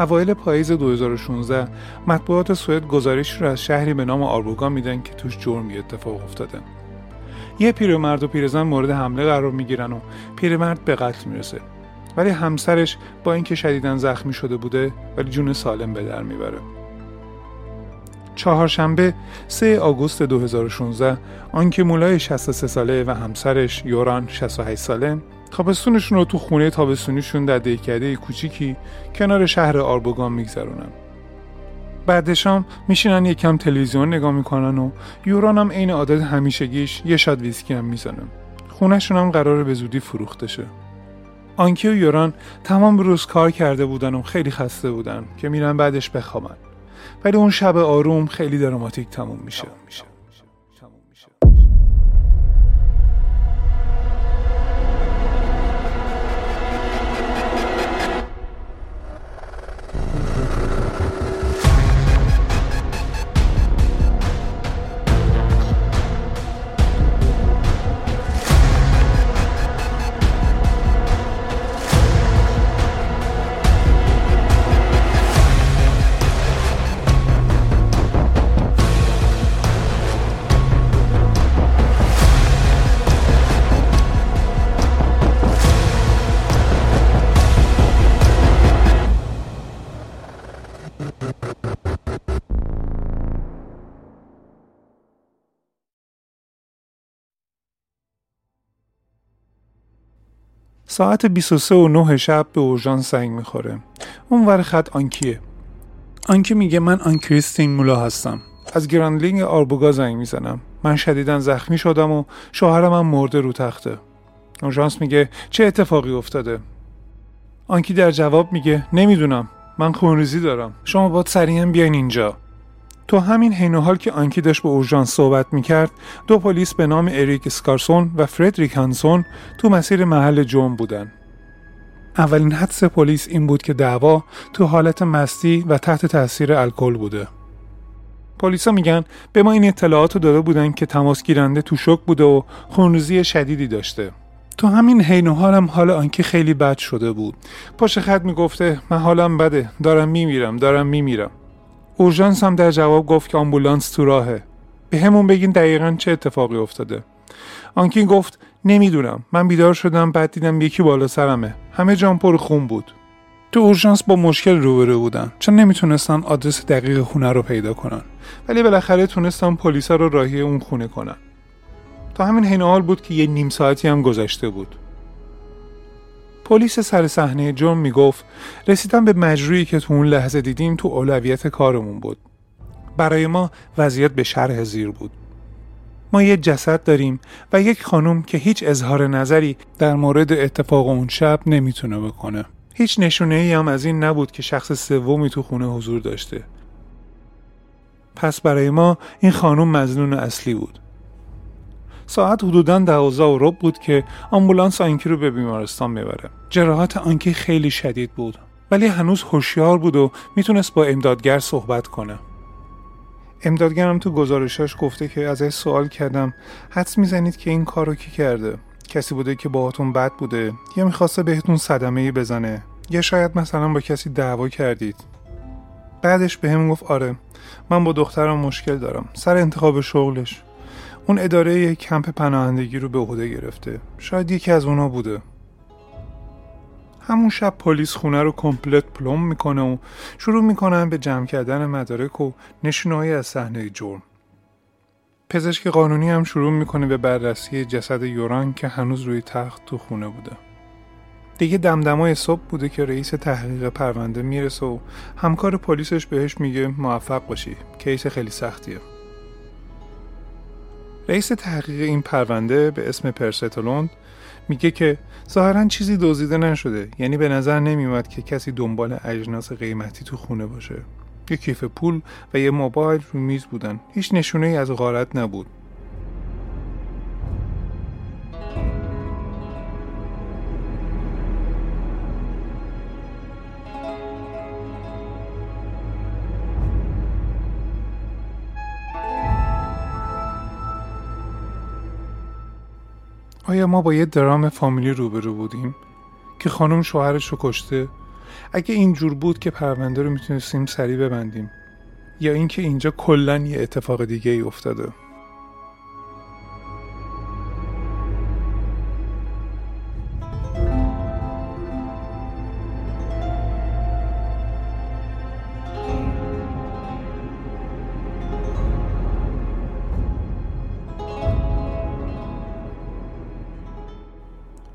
اوایل پاییز 2016 مطبوعات سوئد گزارش رو از شهری به نام آربوگا میدن که توش جرمی اتفاق افتاده. یه پیرمرد و پیرزن مورد حمله قرار می‌گیرن و پیرمرد به قتل می‌رسه. ولی همسرش با اینکه شدیدا زخمی شده بوده ولی جون سالم به در می‌بره. چهارشنبه 3 آگوست 2016 آنکه مولای 63 ساله و همسرش یوران 68 ساله تابستونشون رو تو خونه تابستونیشون در دهکده کوچیکی کنار شهر آربوگان میگذرونن. بعد شام میشینن یکم تلویزیون نگاه می‌کنن و یوران هم عین عادت همیشگیش یه شاد ویسکی هم می‌زنه. خونهشون هم قراره به زودی فروخته شه. آنکی و یوران تمام روز کار کرده بودن و خیلی خسته بودن که میرن بعدش بخوابن. ولی اون شب آروم خیلی دراماتیک تموم میشه. ساعت 23 و 9 شب به اورژانس زنگ می‌خوره. اون ور خط آنکیه. آنکی میگه من آن کریستین مولا هستم. از گراندلینگ آربوگا زنگ می‌زنم. من شدیدا زخمی شدم و شوهرم هم مرده رو تخته. اورژانس میگه چه اتفاقی افتاده؟ آنکی در جواب میگه نمی‌دونم. من خونریزی دارم. شما باید سریعا بیاین اینجا. تو همین حین حال که آنکی داشت به اورژانس صحبت می‌کرد دو پلیس به نام اریک اسکارسون و فردریک هانسون تو مسیر محل جرم بودن. اولین حدس پلیس این بود که دعوا تو حالت مستی و تحت تاثیر الکل بوده. پلیسا میگن به ما این اطلاعات رو داده بودن که تماس گیرنده تو شک بوده و خونریزی شدیدی داشته. تو همین حین و حالم حال آنکه خیلی بد شده بود. پاش خط می‌گفته من حالم بده دارم میمیرم دارم میمیرم. اورژانس هم در جواب گفت که آمبولانس تو راهه. به همون بگین دقیقا چه اتفاقی افتاده. آنکین گفت نمی‌دونم. من بیدار شدم بعد دیدم یکی بالا سرمه. همه جان پر خون بود. تو اورژانس با مشکل روبرو بودن چون نمی‌تونستن آدرس دقیق خونه رو پیدا کنن. ولی بالاخره تونستن پلیسا رو راهی اون خونه کنن. تا همین حین حال بود که یه نیم ساعتی هم گذشته بود. پلیس سر صحنه جرم می‌گفت رسیدن به مجروعی که تو اون لحظه دیدیم تو اولویت کارمون بود. برای ما وضعیت به شرح زیر بود. ما یه جسد داریم و یک خانم که هیچ اظهار نظری در مورد اتفاق اون شب نمی‌تونه بکنه. هیچ نشونه ای هم از این نبود که شخص سومی تو خونه حضور داشته. پس برای ما این خانم مزنون اصلی بود. ساعت حدودا دوازده و رب بود که آمبولانس آنکی رو به بیمارستان می‌بره. جراحت آنکی خیلی شدید بود ولی هنوز هوشیار بود و می‌تونست با امدادگر صحبت کنه. امدادگرم تو گزارشاش گفته که ازش سوال کردم حدس می‌زنید که این کارو کی کرده؟ کسی بوده که باهاتون بد بوده؟ یا می‌خواسته بهتون صدمه ای بزنه؟ یا شاید مثلا با کسی دعوا کردید؟ بعدش به هم گفت آره من با دخترم مشکل دارم سر انتخاب شغلش. اون اداره کمپ پناهندگی رو به عهده گرفته. شاید یکی از اونا بوده. همون شب پلیس خونه رو کمپلت پلم می‌کنه و شروع می‌کنن به جمع کردن مدارک و نشونهایی از صحنه جرم. پزشک قانونی هم شروع می‌کنه به بررسی جسد یوران که هنوز روی تخت تو خونه بوده. دیگه دمدمای صبح بوده که رئیس تحقیق پرونده می‌رسه و همکار پلیسش بهش میگه موفق باشی. کیس خیلی سختیه. رئیس تحقیق این پرونده به اسم پرستولوند میگه که ظاهرا چیزی دزدیده نشده. یعنی به نظر نمیومد که کسی دنبال اجناس قیمتی تو خونه باشه. یه کیف پول و یه موبایل رو میز بودن. هیچ نشونه ای از غارت نبود. آیا ما با یه درام فامیلی روبرو بودیم که خانم شوهرش رو کشته؟ اگه اینجور بود که پرونده رو می‌تونستیم سریع ببندیم. یا اینکه اینجا کلا یه اتفاق دیگه ای افتاده.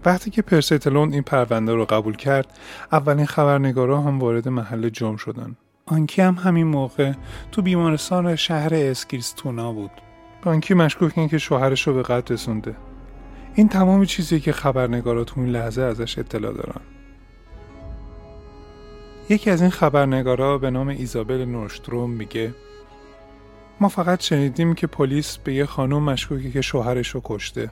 وقتی که پرستلون این پرونده رو قبول کرد اولین خبرنگارا هم وارد محل جرم شدن. آنکی هم همین موقع تو بیمارستان شهر اسکریستونا بود. آنکی مشکوک که شوهرش رو به قتل رسونده. این تمام چیزی که خبرنگارا تو این لحظه ازش اطلاع دارن. یکی از این خبرنگارا به نام ایزابل نورشتروم میگه ما فقط شنیدیم که پلیس به یه خانم مشکوکه که شوهرش رو کشته.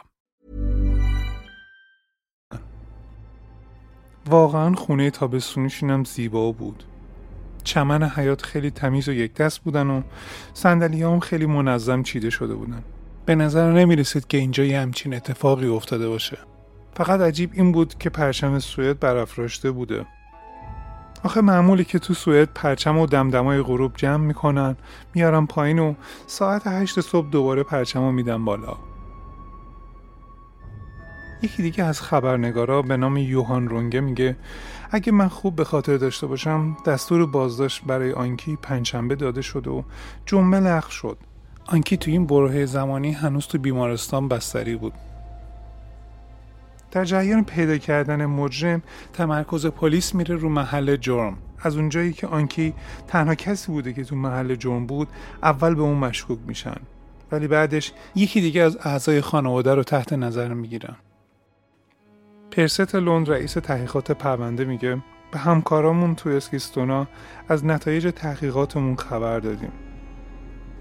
واقعا خونه تابستونیشون هم زیبا بود. چمن حیات خیلی تمیز و یک دست بودن و سندلی هم خیلی منظم چیده شده بودن. به نظر نمی رسید که اینجا یه همچین اتفاقی افتاده باشه. فقط عجیب این بود که پرچم سوئد برافراشته بوده. آخه معمولی که تو سوئد پرچم و دمدمای غروب جمع می‌کنن میارن پایین و ساعت هشت صبح دوباره پرچم رو میدن بالا. یکی دیگه از خبرنگارا به نام یوهان رونگه میگه اگه من خوب به خاطر داشته باشم دستور بازداشت برای آنکی پنجشنبه داده شد و جمعه لغو شد. آنکی تو این بره زمانی هنوز تو بیمارستان بستری بود. در جریان پیدا کردن مجرم تمرکز پلیس میره رو محل جرم. از اونجایی که آنکی تنها کسی بوده که تو محل جرم بود اول به اون مشکوک میشن. ولی بعدش یکی دیگه از اعضای خانواده رو تحت نظر می‌گیرن. پرست لوند رئیس تحقیقات پرونده میگه به همکارامون تو اسکیستونا از نتایج تحقیقاتمون خبر دادیم.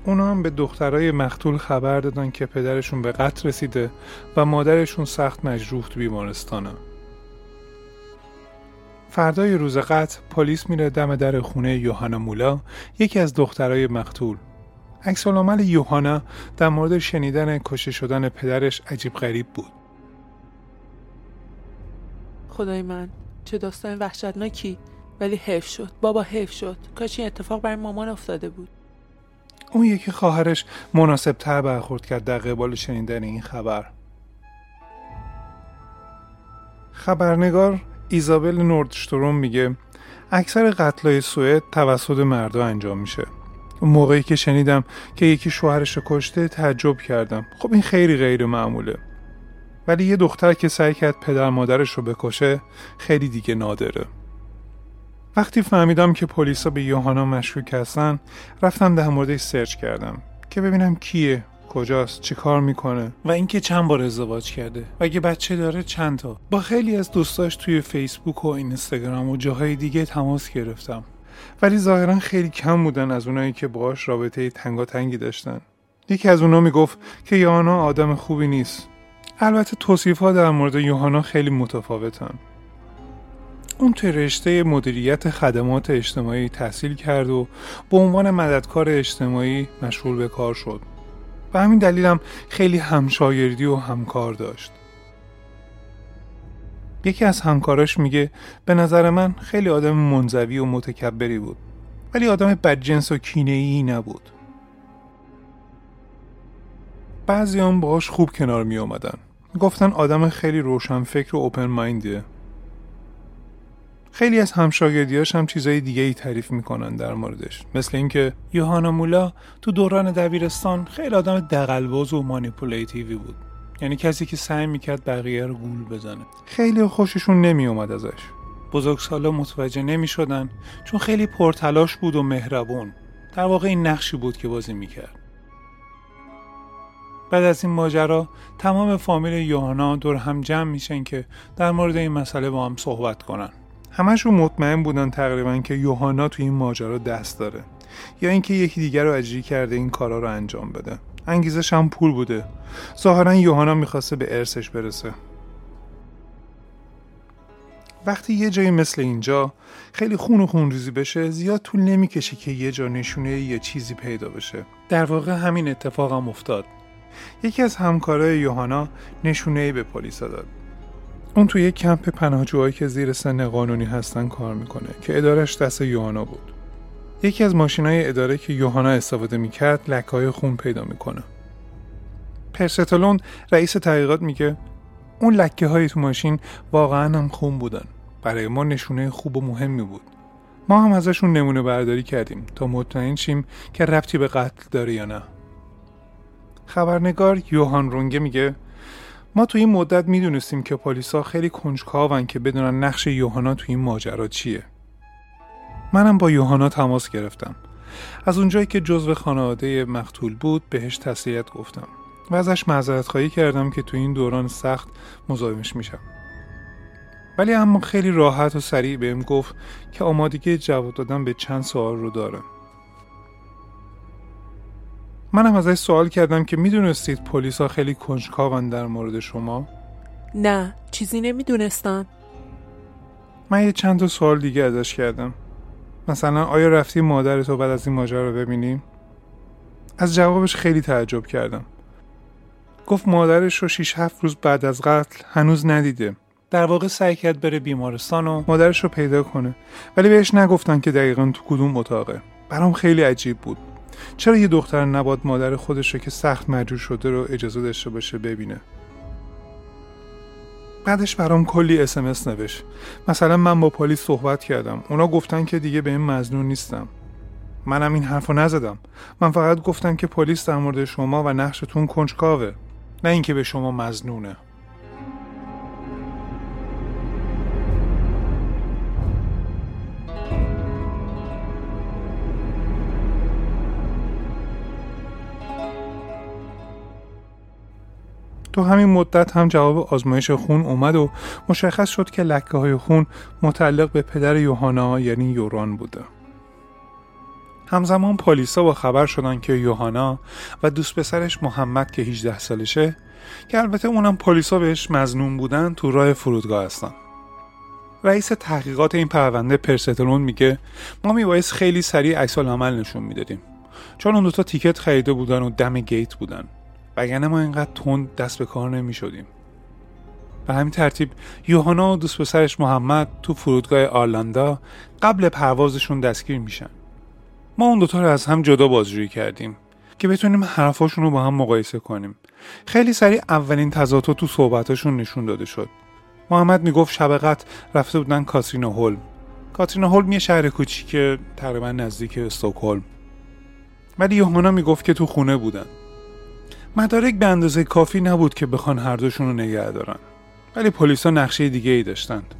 اونا هم به دخترای مقتول خبر دادن که پدرشون به قتل رسیده و مادرشون سخت مجروح تو بیمارستانه. فردای روز قتل پلیس میره دم در خونه یوهانا مولا یکی از دخترای مقتول. عکس یوهانا در مورد شنیدن کشته شدن پدرش عجیب غریب بود. خدای من چه داستان وحشتناکی. ولی حیف شد. بابا حیف شد. کاش این اتفاق برای مامان افتاده بود. اون یکی خواهرش مناسب تر برخورد کرد در قبال شنیدن این خبر. خبرنگار ایزابل نوردشتروم میگه اکثر قتلای سوئد توسط مردا انجام میشه. اون موقعی که شنیدم که یکی شوهرش کشته تعجب کردم. خب این خیلی غیر معموله. ولی یه دختر که سعی کرد پدر مادرش رو بکشه خیلی دیگه نادره. وقتی فهمیدم که پلیسا به یوهانا مشکوک هستن رفتم در موردش سرچ کردم که ببینم کیه کجاست چی کار می‌کنه و اینکه چند بار ازدواج کرده. و اگه بچه داره چند تا؟ با خیلی از دوستاش توی فیسبوک و اینستاگرام و جاهای دیگه تماس گرفتم. ولی ظاهرا خیلی کم بودن از اونایی که باهاش رابطه تنگی داشتن. یکی از اونا می‌گفت که یوهانا آدم خوبی نیست. البته توصیف ها در مورد یوهانا خیلی متفاوتن. اون توی رشته مدیریت خدمات اجتماعی تحصیل کرد و به عنوان مددکار اجتماعی مشغول به کار شد. و همین دلیلم خیلی همشاگردی و همکار داشت. یکی از همکاراش میگه به نظر من خیلی آدم منزوی و متکبری بود ولی آدم بدجنس و کینه ای نبود. بعضی هم باهاش خوب کنار می آمدن گفتن آدم خیلی روشنفکر و اوپن مایندیه خیلی از همشاگردیاش هم چیزای دیگه ای تعریف می‌کنن در موردش. مثل اینکه یوهانا مولا تو دوران دبیرستان خیلی آدم دقلباز و مانیپولیتیوی بود. یعنی کسی که سعی می‌کرد بقیه رو گول بزنه. خیلی خوششون نمیومد ازش. بزرگسالا متوجه نمی‌شدن چون خیلی پرتلاش بود و مهربون. در واقع این نقشی بود که بازی می‌کرد. بعد از این ماجرا تمام فامیل یوهانا دور هم جمع میشن که در مورد این مسئله با هم صحبت کنن. همشون مطمئن بودن تقریبا که یوهانا تو این ماجرا دست داره. یا اینکه یکی دیگر رو اجری کرده این کارا رو انجام بده. انگیزش هم پول بوده. ظاهرا یوهانا می‌خواسته به ارثش برسه. وقتی یه جایی مثل اینجا خیلی خون و خونریزی بشه زیاد طول نمی‌کشه که یه جا نشونه یه چیزی پیدا بشه. در واقع همین اتفاق هم افتاد. یکی از همکارای یوهانا نشونه به پلیسا داد. اون توی یک کمپ پناهجوهایی که زیر سن قانونی هستن کار می‌کنه که ادارش دست یوهانا بود. یکی از ماشینای اداره که یوهانا استفاده می‌کرد لکه خون پیدا می‌کنه. پرستالون رئیس تحقیقات میگه اون لکه های تو ماشین واقعا هم خون بودن. برای ما نشونه خوب و مهمی بود. ما هم ازشون نمونه برداری کردیم تا مطمئن شیم که ربطی به قتل داره یا نه. خبرنگار یوهان رونگه میگه ما تو این مدت می‌دونستیم که پلیسا خیلی کنجکاون که بدونن نقش یوهانا تو این ماجرا چیه. منم با یوهانا تماس گرفتم. از اونجایی که جزو خانواده مقتول بود بهش تسلیت گفتم و ازش معذرت خواهی کردم که تو این دوران سخت مزاحمش میشم. ولی اما خیلی راحت و سریع بهم گفت که آمادگی جواب دادن به چند سوال رو داره منم ازش سوال کردم که می‌دونستید پلیس ها خیلی کنجکاون در مورد شما؟ نه چیزی نمی‌دونستم. من یه چند تا سوال دیگه ازش کردم. مثلا آیا رفتی مادرتو بعد از این ماجرا رو ببینی؟ از جوابش خیلی تعجب کردم. گفت مادرش رو 6 7 روز بعد از قتل هنوز ندیده. در واقع سعی کرد بره بیمارستان و مادرش رو پیدا کنه. ولی بهش نگفتن که دقیقا تو کدوم اتاقه. برام خیلی عجیب بود. چرا یه دختر نباد مادر خودش رو که سخت مجبور شده رو اجازه داشته باشه ببینه؟ بعدش برام کلی اسمس نوشت. مثلا من با پلیس صحبت کردم. اونا گفتن که دیگه به این مزنون نیستم. منم این حرفو نزدم. من فقط گفتم که پلیس در مورد شما و نقشتون کنجکاوه. نه اینکه به شما مزنونه. تو همین مدت هم جواب آزمایش خون اومد و مشخص شد که لکه های خون متعلق به پدر یوهانا یعنی یوران بوده. همزمان پلیسا با خبر شدن که یوهانا و دوست پسرش محمد که 18 سالشه که البته اونم پلیسا بهش مزنون بودن تو راه فرودگاه هستن. رئیس تحقیقات این پرونده پرسترون میگه ما میبایست خیلی سریع عکس عمل نشون می‌دادیم. چون اون دوتا تیکت خریده بودن و دم گیت بودن. وگرنه ما اینقدر تند دست به کار نمی شدیم به همین ترتیب یوهانا و دوست پسرش محمد تو فرودگاه آرلاندا قبل پروازشون دستگیر میشن. ما اون دوتا رو از هم جدا بازجویی کردیم که بتونیم حرفاشون رو با هم مقایسه کنیم. خیلی سریع اولین تضادها تو صحبتاشون نشون داده شد. محمد می‌گفت شب قتل رفته بودن کاترینا هولم. کاترینا هولم یه شهر کوچیک تقریبا نزدیک استکهلم. ولی یوهانا می‌گفت که تو خونه بودن. مدارک به اندازه کافی نبود که بخوان هر دوشون رو نگه دارن. ولی پلیسا نقشه دیگه ای داشتند.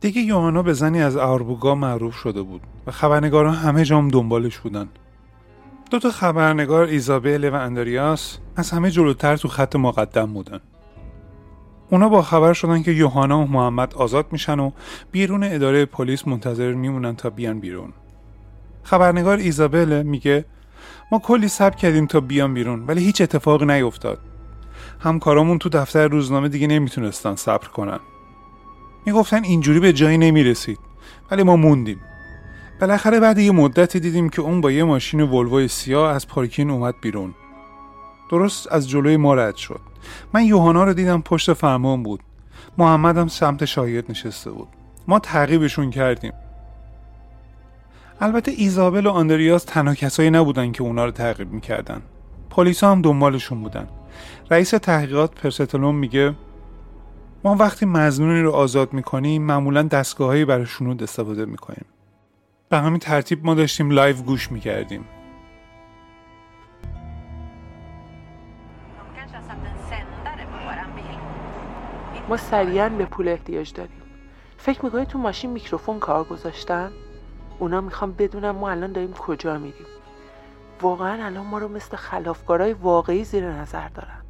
دیگه یوهانا به زنی از آربوگا معروف شده بود و خبرنگاران همه جام دنبالش بودن. دو تا خبرنگار ایزابل و اندریاس از همه جلوتر تو خط مقدم بودن. اونا با خبر شدن که یوهانا و محمد آزاد میشن و بیرون اداره پلیس منتظر میمونن تا بیان بیرون. خبرنگار ایزابل میگه ما کلی سب کردیم تا بیان بیرون ولی هیچ اتفاقی نیفتاد همکارامون تو دفتر روزنامه دیگه نمی‌تونستن صبر کنن. می‌گفتن اینجوری به جایی نمی‌رسید ولی ما موندیم. بالاخره بعد یه مدتی دیدیم که اون با یه ماشین ولوی سیاه از پارکین اومد بیرون. درست از جلوی ما رد شد. من یوهانا رو دیدم پشت فرمان بود. محمد هم سمت شاگرد نشسته بود. ما تعقیبشون کردیم. البته ایزابل و آندریاس تنها کسایی نبودن که اونا رو تعقیب می‌کردن. پلیس هم دنبالشون بودن. رئیس تحقیقات پرستلون میگه ما وقتی مظنونی رو آزاد می‌کنیم معمولا دستگاههایی برای شنود استفاده می‌کنیم. به همین ترتیب ما داشتیم live گوش می‌کردیم. ما سریعا به پول احتیاج داریم. فکر می‌کنی تو ماشین میکروفون کار گذاشتن؟ اونا می‌خوام بدونم ما الان داریم کجا میریم. واقعا الان ما رو مثل خلافکارای واقعی زیر نظر دارن.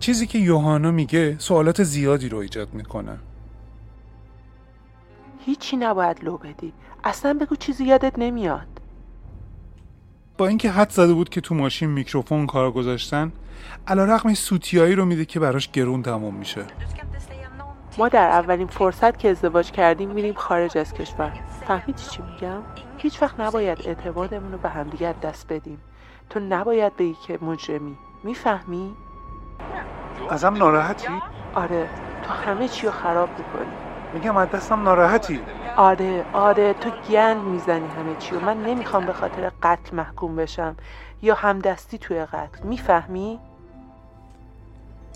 چیزی که یوهانا میگه سوالات زیادی رو ایجاد می‌کنه. هیچی نباید لو بدی. اصلا بگو چیزی یادت نمیاد. با اینکه حد زده بود که تو ماشین میکروفون کار گذاشتن علا رقم سوتیایی رو میده که براش گرون تموم میشه. ما در اولین فرصت که ازدواج کردیم میریم خارج از کشور. فهمیدی چی میگم؟ هیچ وقت نباید اعتمادمون رو به همدیگر دست بدیم. تو نباید بگی که مجرمی. می‌فهمی؟ ازم ناراحتی؟ آره. تو همه چی رو خراب می‌کنی. میگم از دستم ناراحتی. آره آره. تو گند می‌زنی همه چی و من نمی‌خوام به خاطر قتل محکوم بشم یا همدستی توی قتل. می‌فهمی؟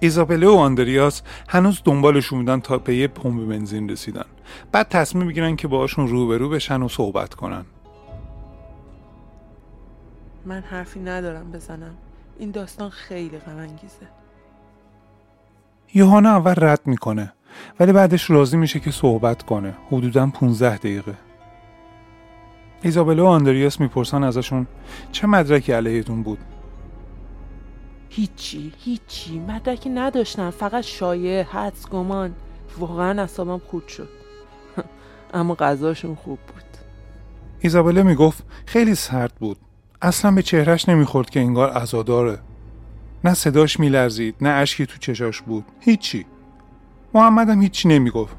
ایزابله و آندریاس هنوز دنبالشون بودن تا به یه پمپ بنزین رسیدن. بعد تصمیم می‌گیرن که باهاشون روبرو بشن و صحبت کنن. من حرفی ندارم بزنم. این داستان خیلی غم یوهانا اول رد می‌کنه ولی بعدش راضی میشه که صحبت کنه. حدودا 15 دقیقه. ایزابله و آندریاس می‌پرسن ازشون چه مدرکی علیهتون بود. هیچی هیچی. مدرکی نداشتن فقط شایع حدس گمان. واقعا اصابم خود شد. اما غذاشون خوب بود. ایزابله می‌گفت خیلی سرد بود. اصلا به چهرش نمی‌خورد که انگار عزاداره. نه صداش میلرزید نه اشکی تو چشاش بود. هیچی. محمدم هیچی نمی‌گفت.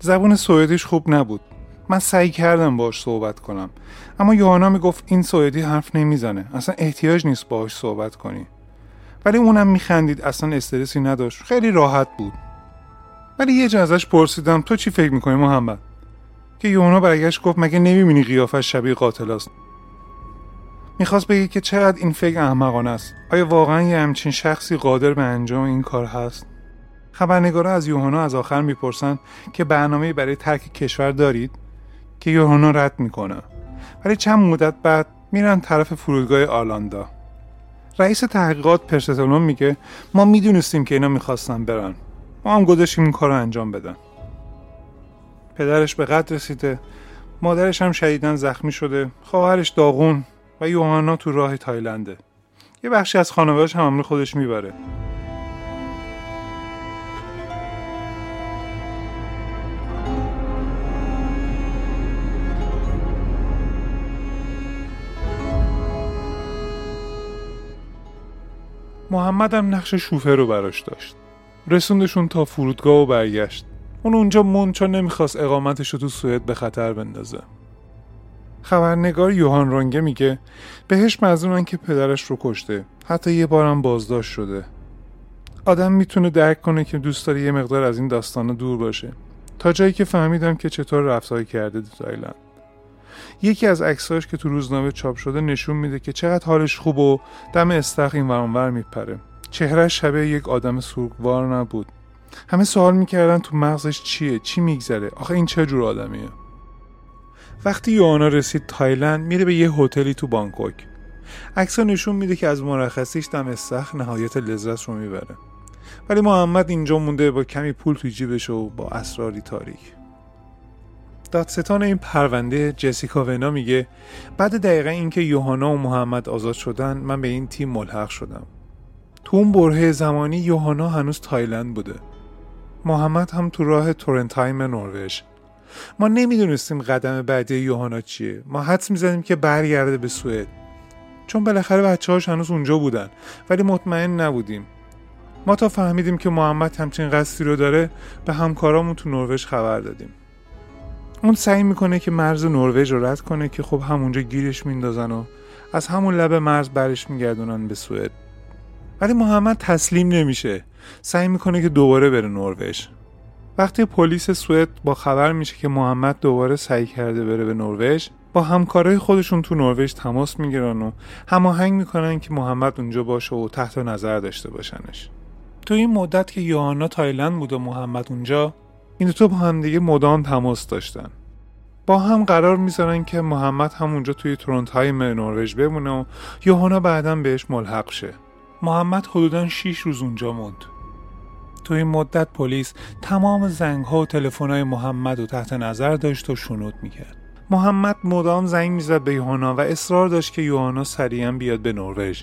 زبون سوئدیش خوب نبود. من سعی کردم باش صحبت کنم. اما یوهانا می‌گفت این سوئدی حرف نمی‌زنه. اصلا احتیاج نیست باش صحبت کنی. ولی اونم میخندید. اصلا استرسی نداشت. خیلی راحت بود. ولی یه جا ازش پرسیدم تو چی فکر می‌کنی محمد؟ که یوهانا برگشت گفت مگه نمی‌بینی قیافش شبیه قاتل است؟ می‌خواست بگه که چقدر این فکر احمقانه است. آیا واقعا یه همچین شخصی قادر به انجام این کار هست؟ خبرنگارا از یوهانا از آخر می‌پرسن که برنامه برای ترک کشور دارید؟ که یوهانا رد می‌کنه. ولی چند مدت بعد میرن طرف فرودگاه آلاندا رئیس تحقیقات پرستلون میگه ما می‌دونستیم که اینا می‌خواستن برن. ما هم گذاشتیم این کار رو انجام بدن. پدرش به قد رسیده مادرش هم شدیدن زخمی شده خواهرش داغون و یوهانا تو راه تایلنده. یه بخشی از خانوادهش هم همراه خودش می‌بره. محمد هم نقش شوفر رو براش داشت. رسوندشون تا فرودگاه و برگشت. اون اونجا موند چون نمی‌خواست اقامتش رو تو سوئد به خطر بندازه. خبرنگار یوهان رانگه میگه بهش مزنونن که پدرش رو کشته. حتی یه بارم بازداشت شده. آدم می‌تونه درک کنه که دوست داره یه مقدار از این داستانا دور باشه. تا جایی که فهمیدم که چطور رفتاری کرده تو تایلند. یکی از عکساش که تو روزنامه چاپ شده نشون میده که چقدر حالش خوب و دم استخ این ورانور میپره. چهرهش شبیه یک آدم سوگوار نبود. همه سوال می‌کردن تو مغزش چیه چی میگذره؟ آخه این چه جور آدمیه؟ وقتی یوهانا رسید تایلند میره به یه هتلی تو بانکوک. عکس نشون میده که از مرخصیش دم استخر نهایت لذت رو می‌بره. ولی محمد اینجا مونده با کمی پول توی جیبش و با اسراری تاریک. دادستان این پرونده جسیکا ونا میگه بعد دقیقا اینکه یوهانا و محمد آزاد شدن من به این تیم ملحق شدم. تو اون برهه زمانی یوهانا هنوز تایلند بوده. محمد هم تو راه تورنتایم نروژ. ما نمی‌دونستیم قدم بعدی یوهانا چیه. ما حدس می‌زدیم که برگرده به سوئد. چون بالاخره بچه هاش هنوز اونجا بودن ولی مطمئن نبودیم. ما تا فهمیدیم که محمد همچین قصدی رو داره به همکارامون تو نروژ خبر دادیم. اون سعی می‌کنه که مرز نروژ رو رد کنه که خب همونجا گیرش میندازن و از همون لب مرز برش میگردونن به سوئد. ولی محمد تسلیم نمیشه. سعی می‌کنه که دوباره بره نروژ. وقتی پلیس سوئد با خبر میشه که محمد دوباره سعی کرده بره به نروژ با همکارای خودشون تو نروژ تماس می‌گیرن و هماهنگ می‌کنن که محمد اونجا باشه و تحت نظر داشته باشنش. تو این مدت که یوهانا تایلند بود و محمد اونجا این دو با هم دیگه مدام تماس داشتن. با هم قرار می‌ذارن که محمد همونجا توی تروندهایم نروژ بمونه و یوهانا بعدا بهش ملحق شه. محمد حدودا 6 روز اونجا موند. تو این مدت پلیس تمام زنگ ها و تلفن های محمد رو تحت نظر داشت و شنود می‌کرد. محمد مدام زنگ می‌زد به یوهانا و اصرار داشت که یوهانا سریعا بیاد به نروژ.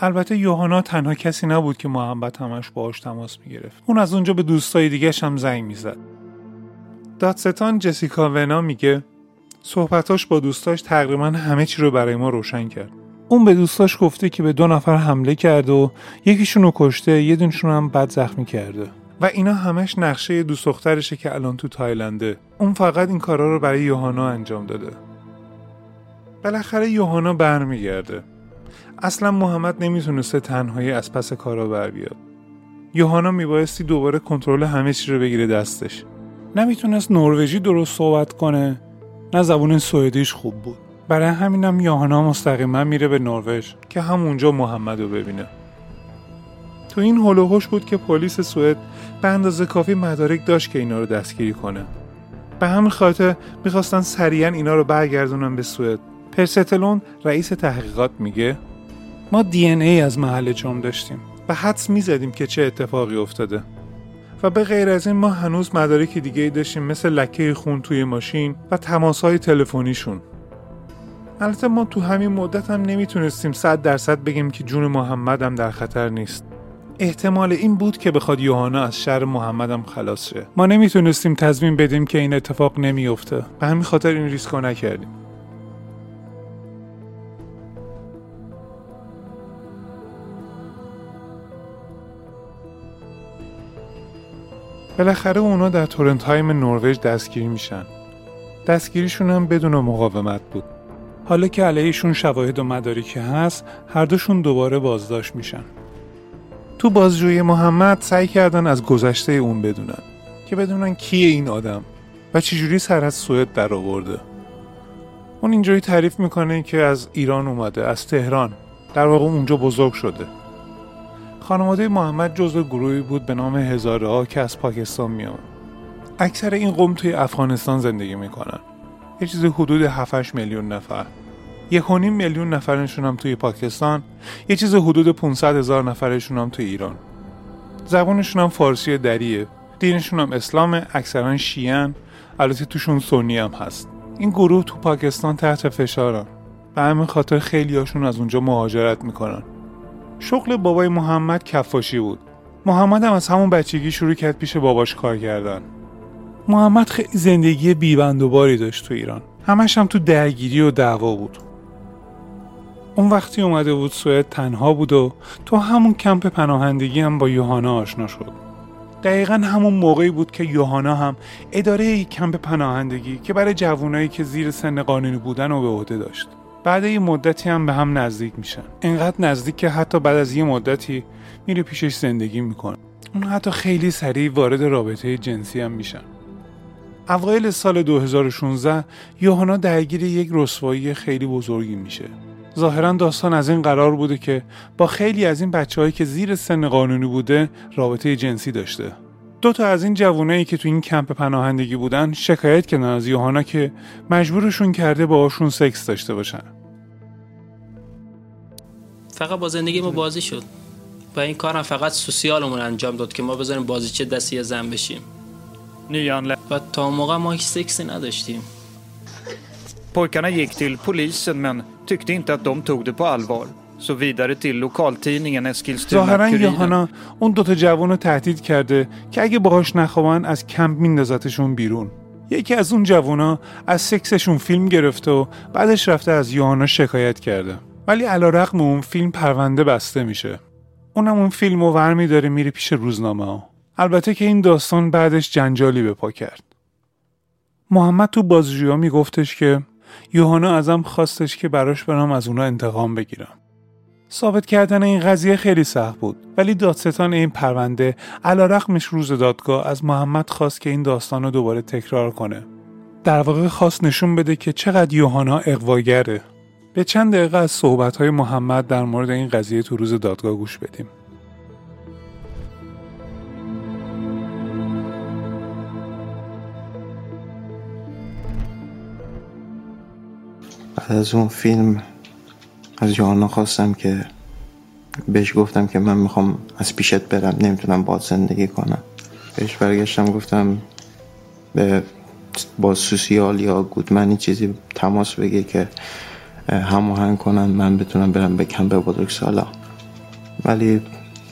البته یوهانا تنها کسی نبود که محمد همش باهاش تماس می‌گرفت. اون از اونجا به دوستای دیگه هم زنگ می‌زد. دادستان جسیکا ونا میگه صحبتاش با دوستاش تقریبا همه چی رو برای ما روشن کرد. اون به دوستاش گفته که به دو نفر حمله کرده و یکیشون رو کشته یه دونشون هم بد زخمی کرده. و اینا همش نقشه دوست دخترشه که الان تو تایلنده. اون فقط این کارا رو برای یوهانا انجام داده. بالاخره یوهانا برمیگرده. اصلا محمد نمی‌تونسته تنهایی از پس کارا بر بیاد. یوهانا میبایستی دوباره کنترل همه چی رو بگیره دستش. نمی‌تونست نروژی درست صحبت کنه. نه زبون سوئدیش خوب بود. برای همینم یوهانا مستقیما میره به نروژ که همونجا محمد رو ببینه. تو این هلوهوش بود که پلیس سوئد به اندازه کافی مدارک داشت که اینا رو دستگیری کنه. به همین خاطر می‌خواستن سریعا اینا رو برگردونن به سوئد. پرستلون رئیس تحقیقات میگه ما دی ای از محل جرم داشتیم و حدس می‌زدیم که چه اتفاقی افتاده و به غیر از این ما هنوز مدارک دیگه ای داشتیم مثل لکه خون توی ماشین و تماس های تلفنیشون. البته ما تو همین مدت هم نمی‌تونستیم صد درصد بگیم که جون محمد هم در خطر نیست. احتمال این بود که بخواد یوهانا از شر محمد هم خلاص شه. ما نمی‌تونستیم تضمین بدیم که این اتفاق نمیافته به همین خاطر این ریسکو نکردیم. بالاخره اونا در تورنتهایم نروژ دستگیری میشن. دستگیریشون هم بدون مقاومت بود. حالا که علیهشون شواهد و مدارکی هست هر دوشون دوباره بازداشت میشن. تو بازجویی محمد سعی کردن از گذشته اون بدونن که بدونن کیه این آدم و چجوری سر از سوئد در آورده. اون اینجوری تعریف می‌کنه که از ایران اومده از تهران. در واقع اونجا بزرگ شده. خانواده محمد جزو گروهی بود به نام هزاره که از پاکستان میان. اکثر این قوم توی افغانستان زندگی می‌کنن. یه چیزی حدود 7 میلیون نفر. یک میلیون نفرشون هم توی پاکستان یه چیز حدود 500 هزار نفرشون هم توی ایران. زبانشون هم فارسی دریه دینشون هم اسلام اکثرا شیعن البته توشون سنی هم هست. این گروه تو پاکستان تحت فشارن. به همین خاطر خیلی هاشون از اونجا مهاجرت می‌کنن. شغل بابای محمد کفاشی بود. محمد هم از همون بچگی شروع کرد پیش باباش کار کردن. محمد خیلی زندگی بیبند و باری داشت تو ایران. همش هم تو درگیری و دعوا بود. اون وقتی اومده بود سوئد تنها بود و تو همون کمپ پناهندگی هم با یوهانا آشنا شد. دقیقا همون موقعی بود که یوهانا هم اداره کمپ پناهندگی که برای جوانایی که زیر سن قانونی بودن و به عهده داشت. بعد یه مدتی هم به هم نزدیک میشن. انقدر نزدیک که حتی بعد از یه مدتی میره پیشش زندگی می‌کنه اون حتی خیلی سریع وارد رابطه جنسی هم میشن. اوایل سال 2016 یوهانا درگیر یک رسوایی خیلی بزرگی میشه. ظاهرا داستان از این قرار بوده که با خیلی از این بچههایی که زیر سن قانونی بوده رابطه جنسی داشته. دو تا از این جوانایی که تو این کمپ پناهندگی بودن شکایت کردن از یوهانا که مجبورشون کرده باهاشون سکس داشته باشن. فقط با زندگی ما بازی شد. و این کارم فقط سوسیالمون انجام داد که ما بذاریم بازی چه دستی زن بشیم. و تا موقع ما هیچ سکسی نداشتیم. Pojkarna gick till polisen men tyckte inte att de tog det på allvar. Så vidare till lokaltidningen ظاهرا یوهانا اون دوتا جوان رو تهدید کرده که اگه باهاش نخوابن از کمپ میندازتشون بیرون. یکی از اون جوانا از سکسشون فیلم گرفته و بعدش رفته از یوهانا شکایت کرده. ولی علا رقم اون فیلم پرونده بسته میشه. اونم اون فیلم رو ور میداره میره پیش روزنامه ها البته که این داستان بعدش جنجالی به پا کرد. محمد تو بازجویا میگفتش که یوهانا ازم خواستش که براش برم از اونا انتقام بگیرم. ثابت کردن این قضیه خیلی سخت بود ولی دادستان این پرونده علا رقمش روز دادگاه از محمد خواست که این داستان رو دوباره تکرار کنه. در واقع خواست نشون بده که چقدر یوهانا اقواگره. به چند دقیقه از صحبتهای محمد در مورد این قضیه تو روز دادگاه گوش بدیم. از اون فیلم از جوانا خواستم که بهش گفتم که من می‌خوام از پیشت برم نمی‌تونم با زندگی کنم. بهش برگشتم گفتم به با سوسیال یا گودمنی چیزی تماس بگیر که هماهنگ کنن من بتونم برم بکن به بزرگ سالا. ولی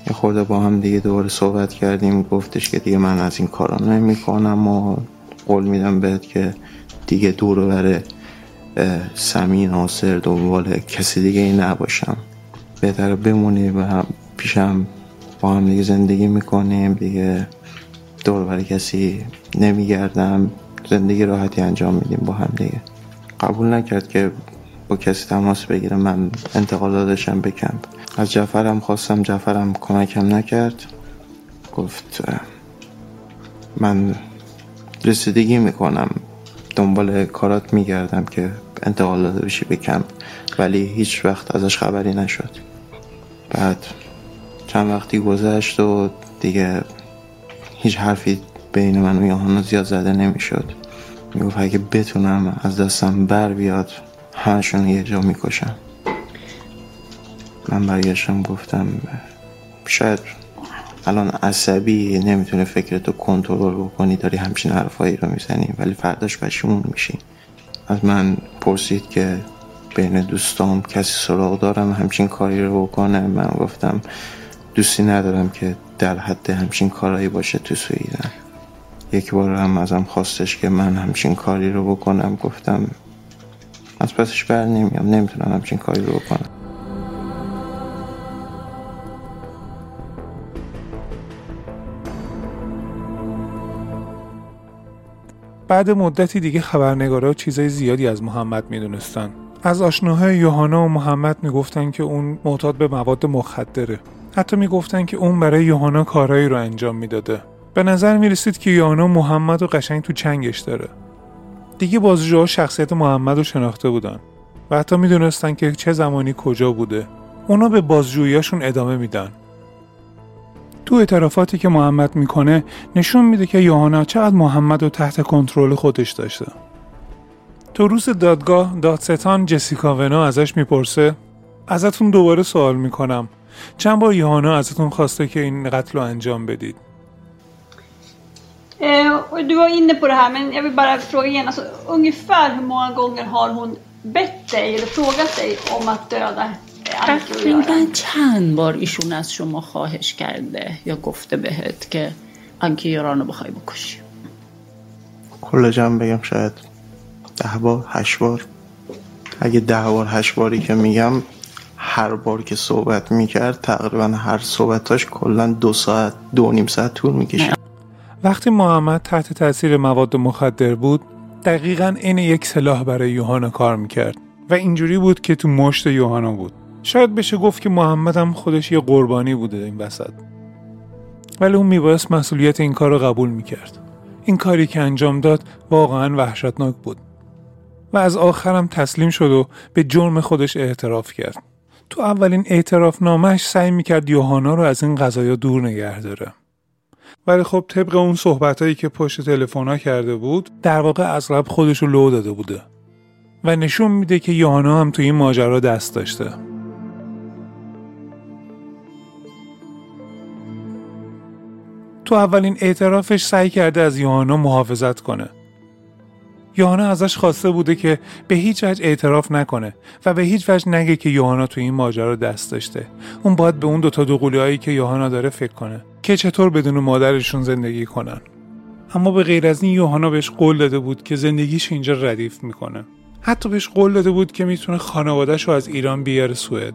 یه خورده با هم دیگه دوباره صحبت کردیم گفتش که دیگه من از این کارا نمی کنم و قول میدم بهت که دیگه دور بره سمین ناصر دنبال کسی دیگه ای نباشم. بهتر بمونی و پیشم با هم دیگه زندگی می‌کنیم دیگه دور برای کسی نمیگردم. زندگی راحتی انجام میدیم با هم دیگه. قبول نکرد که کسی تماس بگیره من انتقال دادشم بکم از جعفرم خواستم جعفرم کمکم نکرد. گفت من رسیدگی می‌کنم. دنبال کارات میگردم که انتقال داده بشی بکم ولی هیچ وقت ازش خبری نشد. بعد چند وقتی گذشت و دیگه هیچ حرفی بین من و یوهانا زیاد زده نمی‌شد. می‌گفت اگه بتونم از دستم بر بیاد همشون یه جا می‌کشم من برگشتم گفتم شاید الان عصبی نمی‌تونه فکرتو کنترل بکنی داری همچین حرفایی رو می‌زنی ولی فرداش پشیمون میشی. از من پرسید که بین دوستام کسی سراغ دارم همچین کاری رو بکنه؟ من گفتم دوستی ندارم که در حد همچین کارایی باشه تو سویدن یک بار هم ازم خواستش که من همچین کاری رو بکنم گفتم از پسش بر نمیام. نمی‌تونم همچین کاری رو بکنم. بعد مدتی دیگه خبرنگارا چیزای زیادی از محمد می‌دونستن. از آشناهای یوهانا و محمد می‌گفتن که اون معتاد به مواد مخدره. حتی می‌گفتن که اون برای یوهانا کارهایی رو انجام می‌داده. به نظر می‌رسید که یوهانا محمد و قشنگ تو چنگش داره. دیگه بازجوها شخصیت محمد رو شناخته بودن و حتی می‌دونستن که چه زمانی کجا بوده. اونا به بازجوییاشون ادامه میدن. تو اعترافاتی که محمد می‌کنه نشون میده که یوهانا چقدر محمد رو تحت کنترل خودش داشته. تو روز دادگاه دادستان جسیکا ونا ازش می‌پرسه ازتون دوباره سوال می‌کنم. چند بار یوهانا ازتون خواسته که این قتل رو انجام بدید؟ Du var inne på det här men jag vill bara fråga igen, alltså, ungefär hur många gånger har hon bett dig eller frågat dig om att döda تقریبا چند بار ایشون از شما خواهش کرده یا گفته بهت که انکی یاران رو بخوای بکشی کل جمع بگم شاید ده بار هشت بار. اگه ده بار هشت باری که میگم هر بار که صحبت می‌کرد تقریبا هر صحبتاش کلا دو ساعت دو نیم ساعت طول می‌کشید. وقتی محمد تحت تاثیر مواد مخدر بود دقیقا این یک سلاح برای یوهانا کار می‌کرد و اینجوری بود که تو مشت یوهانا بود. شاید بشه گفت که محمد هم خودش یه قربانی بوده این وسط. ولی اون میبایست مسئولیت این کار رو قبول می‌کرد. این کاری که انجام داد واقعا وحشتناک بود. و از آخرم تسلیم شد و به جرم خودش اعتراف کرد. تو اولین اعتراف نامش سعی می‌کرد یوهانا رو از این قضایا دور نگه داره. ولی خب طبق اون صحبتهایی که پشت تلفن کرده بود در واقع اغلب خودش رو لو داده بوده. و نشون میده که یوهانا هم تو این ماجرا دست داشته. تو اولین اعترافش سعی کرده از یوهانا محافظت کنه. یوهانا ازش خواسته بوده که به هیچ وجه اعتراف نکنه و به هیچ وجه نگه که یوهانا تو این ماجرا دست داشته. اون باید به اون دوتا دوقلوهایی هایی که یوهانا داره فکر کنه. که چطور بدون مادرشون زندگی کنن. اما به غیر از این یوهانا بهش قول داده بود که زندگیش اینجا ردیف می‌کنه. حتی بهش قول داده بود که می‌تونه خانوادهش رو از ایران بیاره سوئد.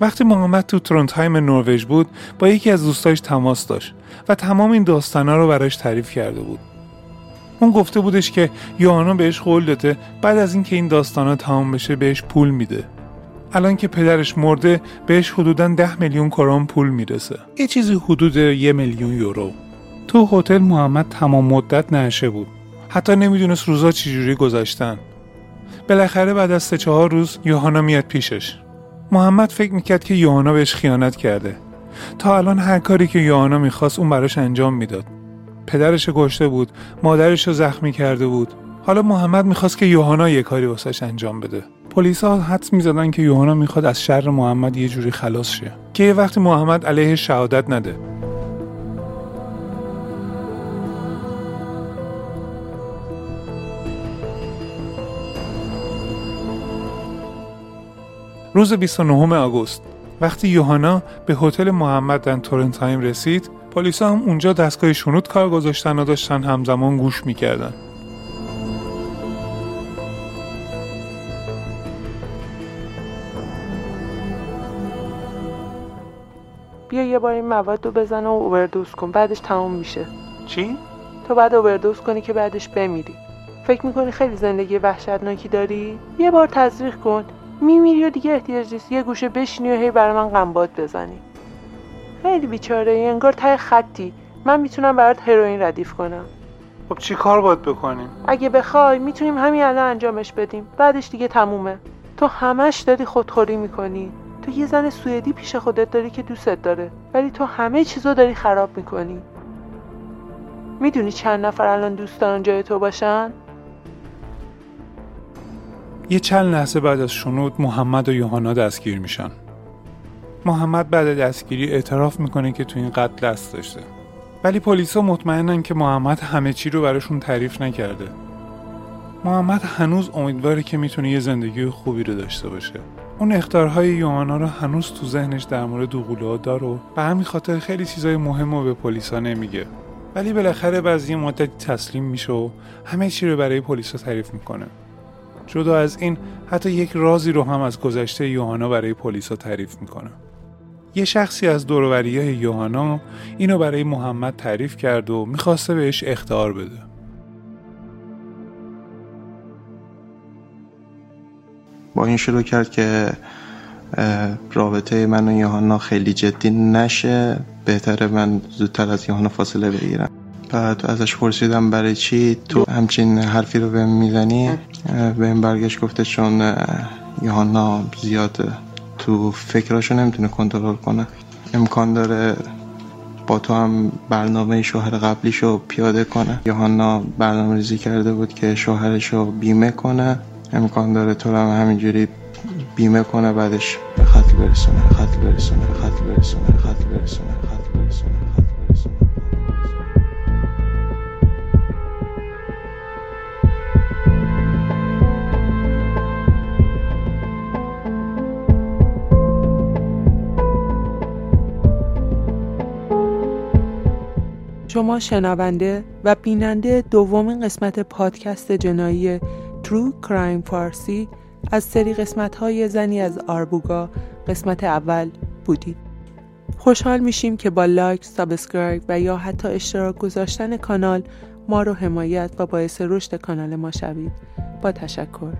وقتی محمد تو ترونتهایم نروژ بود با یکی از دوستاش تماس داشت و تمام این داستانا رو براش تعریف کرده بود. اون گفته بودش که یوهانا بهش قول داده بعد از اینکه این داستانا تمام بشه بهش پول میده. الان که پدرش مرده بهش حدودا ده میلیون کرون پول می‌رسه. یه چیزی حدود یه میلیون یورو. تو هتل محمد تمام مدت نشه بود. حتی نمی‌دونست روزا چجوری گذاشتن بالاخره بعد از سه چهار روز یوهانا میاد پیشش. محمد فکر می‌کرد که یوهانا بهش خیانت کرده. تا الان هر کاری که یوهانا می‌خواست اون براش انجام می‌داد. پدرش گشته بود مادرش رو زخمی کرده بود. حالا محمد می‌خواست که یوهانا یه کاری واسش انجام بده. پلیس ها حدس می‌زدن که یوهانا می‌خواد از شر محمد یه جوری خلاص شه. که یه وقتی محمد علیه شهادت نده. روز 29 آگوست. وقتی یوهانا به هتل محمد در تورنتایم رسید پلیسا هم اونجا دستگاه شنود کار گذاشتن و داشتن همزمان گوش می‌کردن. بار این مواد رو بزن و اووردوز کن. بعدش تموم میشه. چی؟ تو بعد اووردوز کنی که بعدش بمیری. فکر می‌کنی خیلی زندگی وحشتناکی داری؟ یه بار تزریق کن. میمیری و دیگه احتیاج نیست. یه گوشه بشینی و هی برای من قنباد بزنی. خیلی بیچاره ای انگار ته خطی. من می‌تونم برات هروئین ردیف کنم. خب چی کار باید بکنیم؟ اگه بخوای می‌تونیم همین الان انجامش بدیم. بعدش دیگه تمومه. تو همش داری خودخوری می‌کنی. تو یه زن سوئدی پیش خودت داری که دوستت داره ولی تو همه چیزو داری خراب می‌کنی. می‌دونی چند نفر الان دوست دارن جای تو باشن؟ یه چند لحظه بعد از شنود محمد و یوهانا دستگیر میشن. محمد بعد دستگیری اعتراف می‌کنه که تو این قتل دست داشته. ولی پلیسا مطمئنن که محمد همه چی رو براشون تعریف نکرده. محمد هنوز امیدواره که می‌تونه یه زندگی خوبی رو داشته باشه. اون اختارهای یوهانا رو هنوز تو ذهنش در مورد دوقلوها داره و به همین خاطر خیلی چیزای مهم رو به پلیسا نمیگه. ولی بالاخره بعضی مدتی تسلیم میشه و همه چی رو برای پلیسا تعریف می‌کنه. جدا از این حتی یک رازی رو هم از گذشته یوهانا برای پلیسا تعریف می‌کنه. یه شخصی از دوروری های یوهانا اینو برای محمد تعریف کرد و می‌خواسته بهش اختار بده. با این شروع کرد که رابطه من و یوهانا خیلی جدی نشه. بهتره من زودتر از یوهانا فاصله بگیرم. بعد ازش پرسیدم برای چی تو همچین حرفی رو بهم می‌زنی؟ به این برگشت گفته چون یوهانا زیاد تو فکراشو نمی‌تونه کنترل کنه. امکان داره با تو هم برنامه شوهر قبلیشو پیاده کنه. یوهانا برنامه ریزی کرده بود که شوهرشو بیمه کنه. امکان داره تو هم همینجوری بیمه کنه بعدش به قتل برسونه قتل برسونه قتل برسونه قتل برسونه قتل برسونه. شما شنونده و بیننده دومین قسمت پادکست جنایی True Crime فارسی از سری قسمت های زنی از آربوگا قسمت اول بودید. خوشحال میشیم که با like، subscribe و یا حتی اشتراک گذاشتن کانال ما رو حمایت و باعث رشد کانال ما شوید. با تشکر.